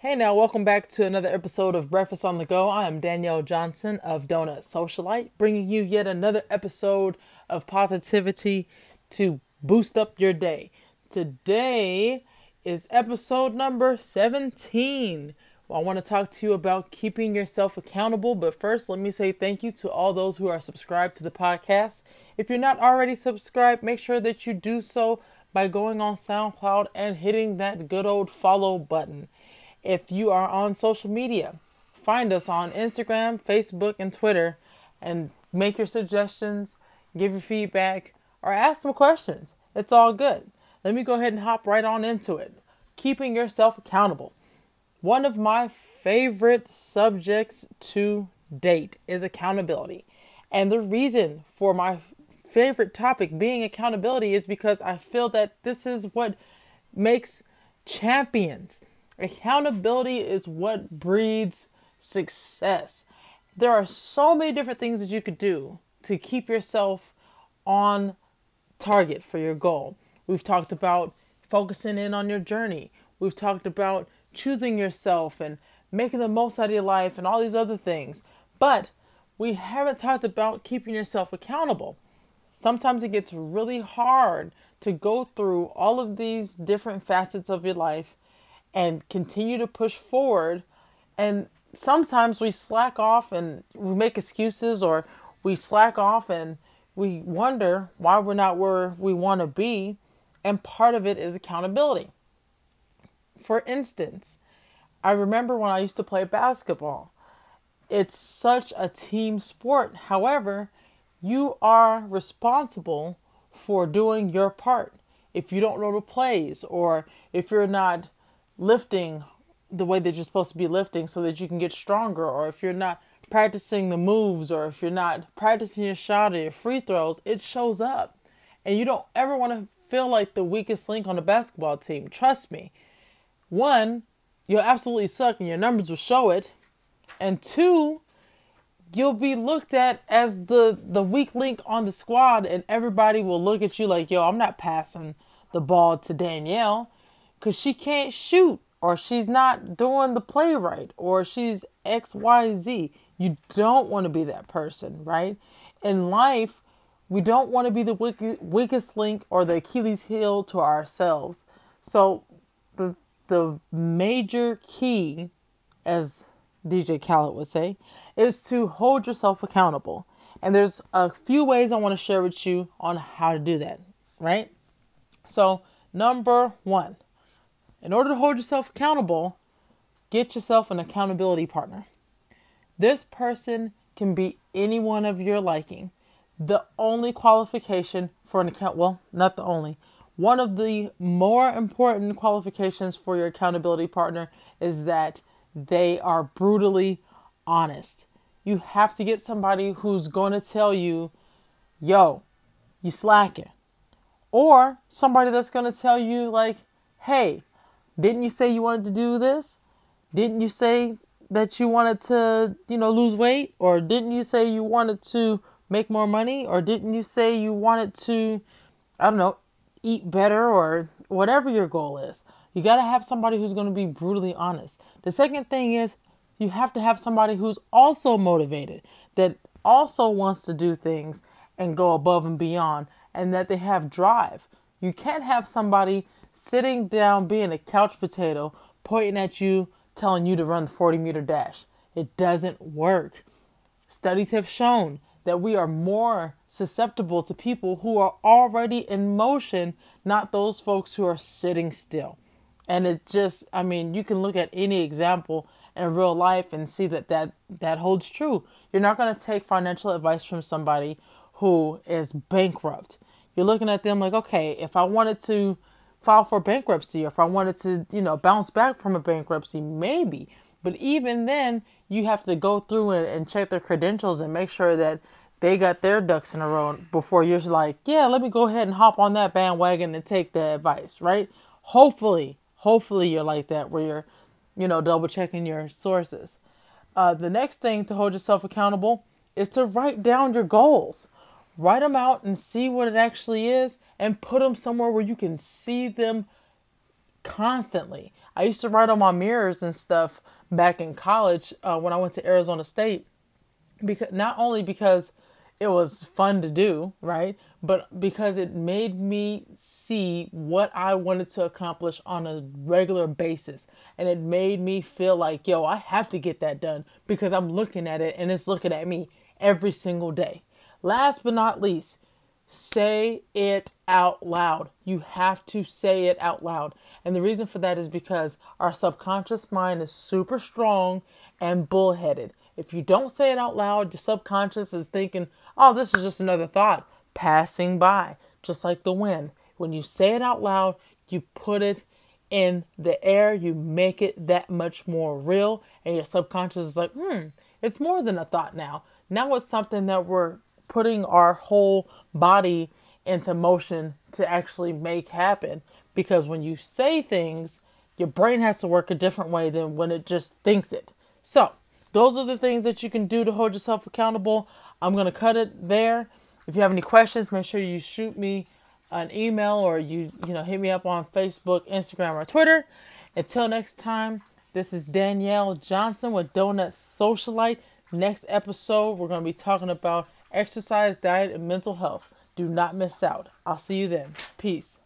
Hey now, welcome back to another episode of Breakfast on the Go. I am Danielle Johnson of Donut Socialite, bringing you yet another episode of positivity to boost up your day. Today is episode number 17. Well, I want to talk to you about keeping yourself accountable, but first, let me say thank you to all those who are subscribed to the podcast. If you're not already subscribed, make sure that you do so by going on SoundCloud and hitting that good old follow button. If you are on social media, find us on Instagram, Facebook, and Twitter and make your suggestions, give your feedback, or ask some questions. It's all good. Let me go ahead and hop right on into it. Keeping yourself accountable. One of my favorite subjects to date is accountability. And the reason for my favorite topic being accountability is because I feel that this is what makes champions. Accountability is what breeds success. There are so many different things that you could do to keep yourself on target for your goal. We've talked about focusing in on your journey. We've talked about choosing yourself and making the most out of your life and all these other things. But we haven't talked about keeping yourself accountable sometimes it gets really hard to go through all of these different facets of your life and continue to push forward. And sometimes we slack off and we make excuses or we slack off and we wonder why we're not where we want to be. And part of it is accountability. For instance, I remember when I used to play basketball. It's such a team sport. However, you are responsible for doing your part. If you don't know the plays, or if you're not lifting the way that you're supposed to be lifting so that you can get stronger, or if you're not practicing the moves, or if you're not practicing your shot or your free throws, it shows up. And you don't ever want to feel like the weakest link on the basketball team. Trust me. One, you'll absolutely suck and your numbers will show it. And two, you'll be looked at as the the weak link on the squad and everybody will look at you like yo i'm not passing the ball to danielle because she can't shoot or she's not doing the play right or she's xyz you don't want to be that person right in life we don't want to be the weakest link or the achilles heel to ourselves so the the major key as dj khaled would say is to hold yourself accountable. And there's a few ways I want to share with you on how to do that, right? So, number one, in order to hold yourself accountable, get yourself an accountability partner. This person can be anyone of your liking. The only qualification for an account, well, not the only, one of the more important qualifications for your accountability partner is that they are brutally honest. You have to get somebody who's going to tell you, yo, you slacking. Or somebody that's going to tell you, like, hey, didn't you say you wanted to do this? Didn't you say that you wanted to, you know, lose weight? Or didn't you say you wanted to make more money? Or didn't you say you wanted to, I don't know, eat better or whatever your goal is? You got to have somebody who's going to be brutally honest. The second thing is you have to have somebody who's also motivated, that also wants to do things and go above and beyond, and that they have drive. You can't have somebody sitting down being a couch potato, pointing at you, telling you to run the 40 meter dash. It doesn't work. Studies have shown that we are more susceptible to people who are already in motion, not those folks who are sitting still. And it just, I mean, you can look at any example in real life and see that that, that holds true. You're not going to take financial advice from somebody who is bankrupt. You're looking at them like, okay, if I wanted to file for bankruptcy or if I wanted to, you know, bounce back from a bankruptcy, maybe. But even then, you have to go through and, and check their credentials and make sure that they got their ducks in a row before you're like, yeah, let me go ahead and hop on that bandwagon and take the advice, right? Hopefully, hopefully you're like that where you're you know, double checking your sources. Uh, the next thing to hold yourself accountable is to write down your goals. Write them out and see what it actually is and put them somewhere where you can see them constantly. I used to write on my mirrors and stuff back in college uh, when I went to Arizona State because not only because it was fun to do, right? But because it made me see what I wanted to accomplish on a regular basis. And it made me feel like, yo, I have to get that done because I'm looking at it and it's looking at me every single day. Last but not least, say it out loud. You have to say it out loud. And the reason for that is because our subconscious mind is super strong and bullheaded. If you don't say it out loud, your subconscious is thinking, oh, this is just another thought passing by, just like the wind. When you say it out loud, you put it in the air, you make it that much more real, and your subconscious is like, hmm, it's more than a thought now. Now it's something that we're putting our whole body into motion to actually make happen. Because when you say things, your brain has to work a different way than when it just thinks it. So, those are the things that you can do to hold yourself accountable. I'm going to cut it there. If you have any questions, make sure you shoot me an email or you you know hit me up on Facebook, Instagram, or Twitter. Until next time, this is Danielle Johnson with Donut Socialite. Next episode, we're going to be talking about exercise, diet, and mental health. Do not miss out. I'll see you then. Peace.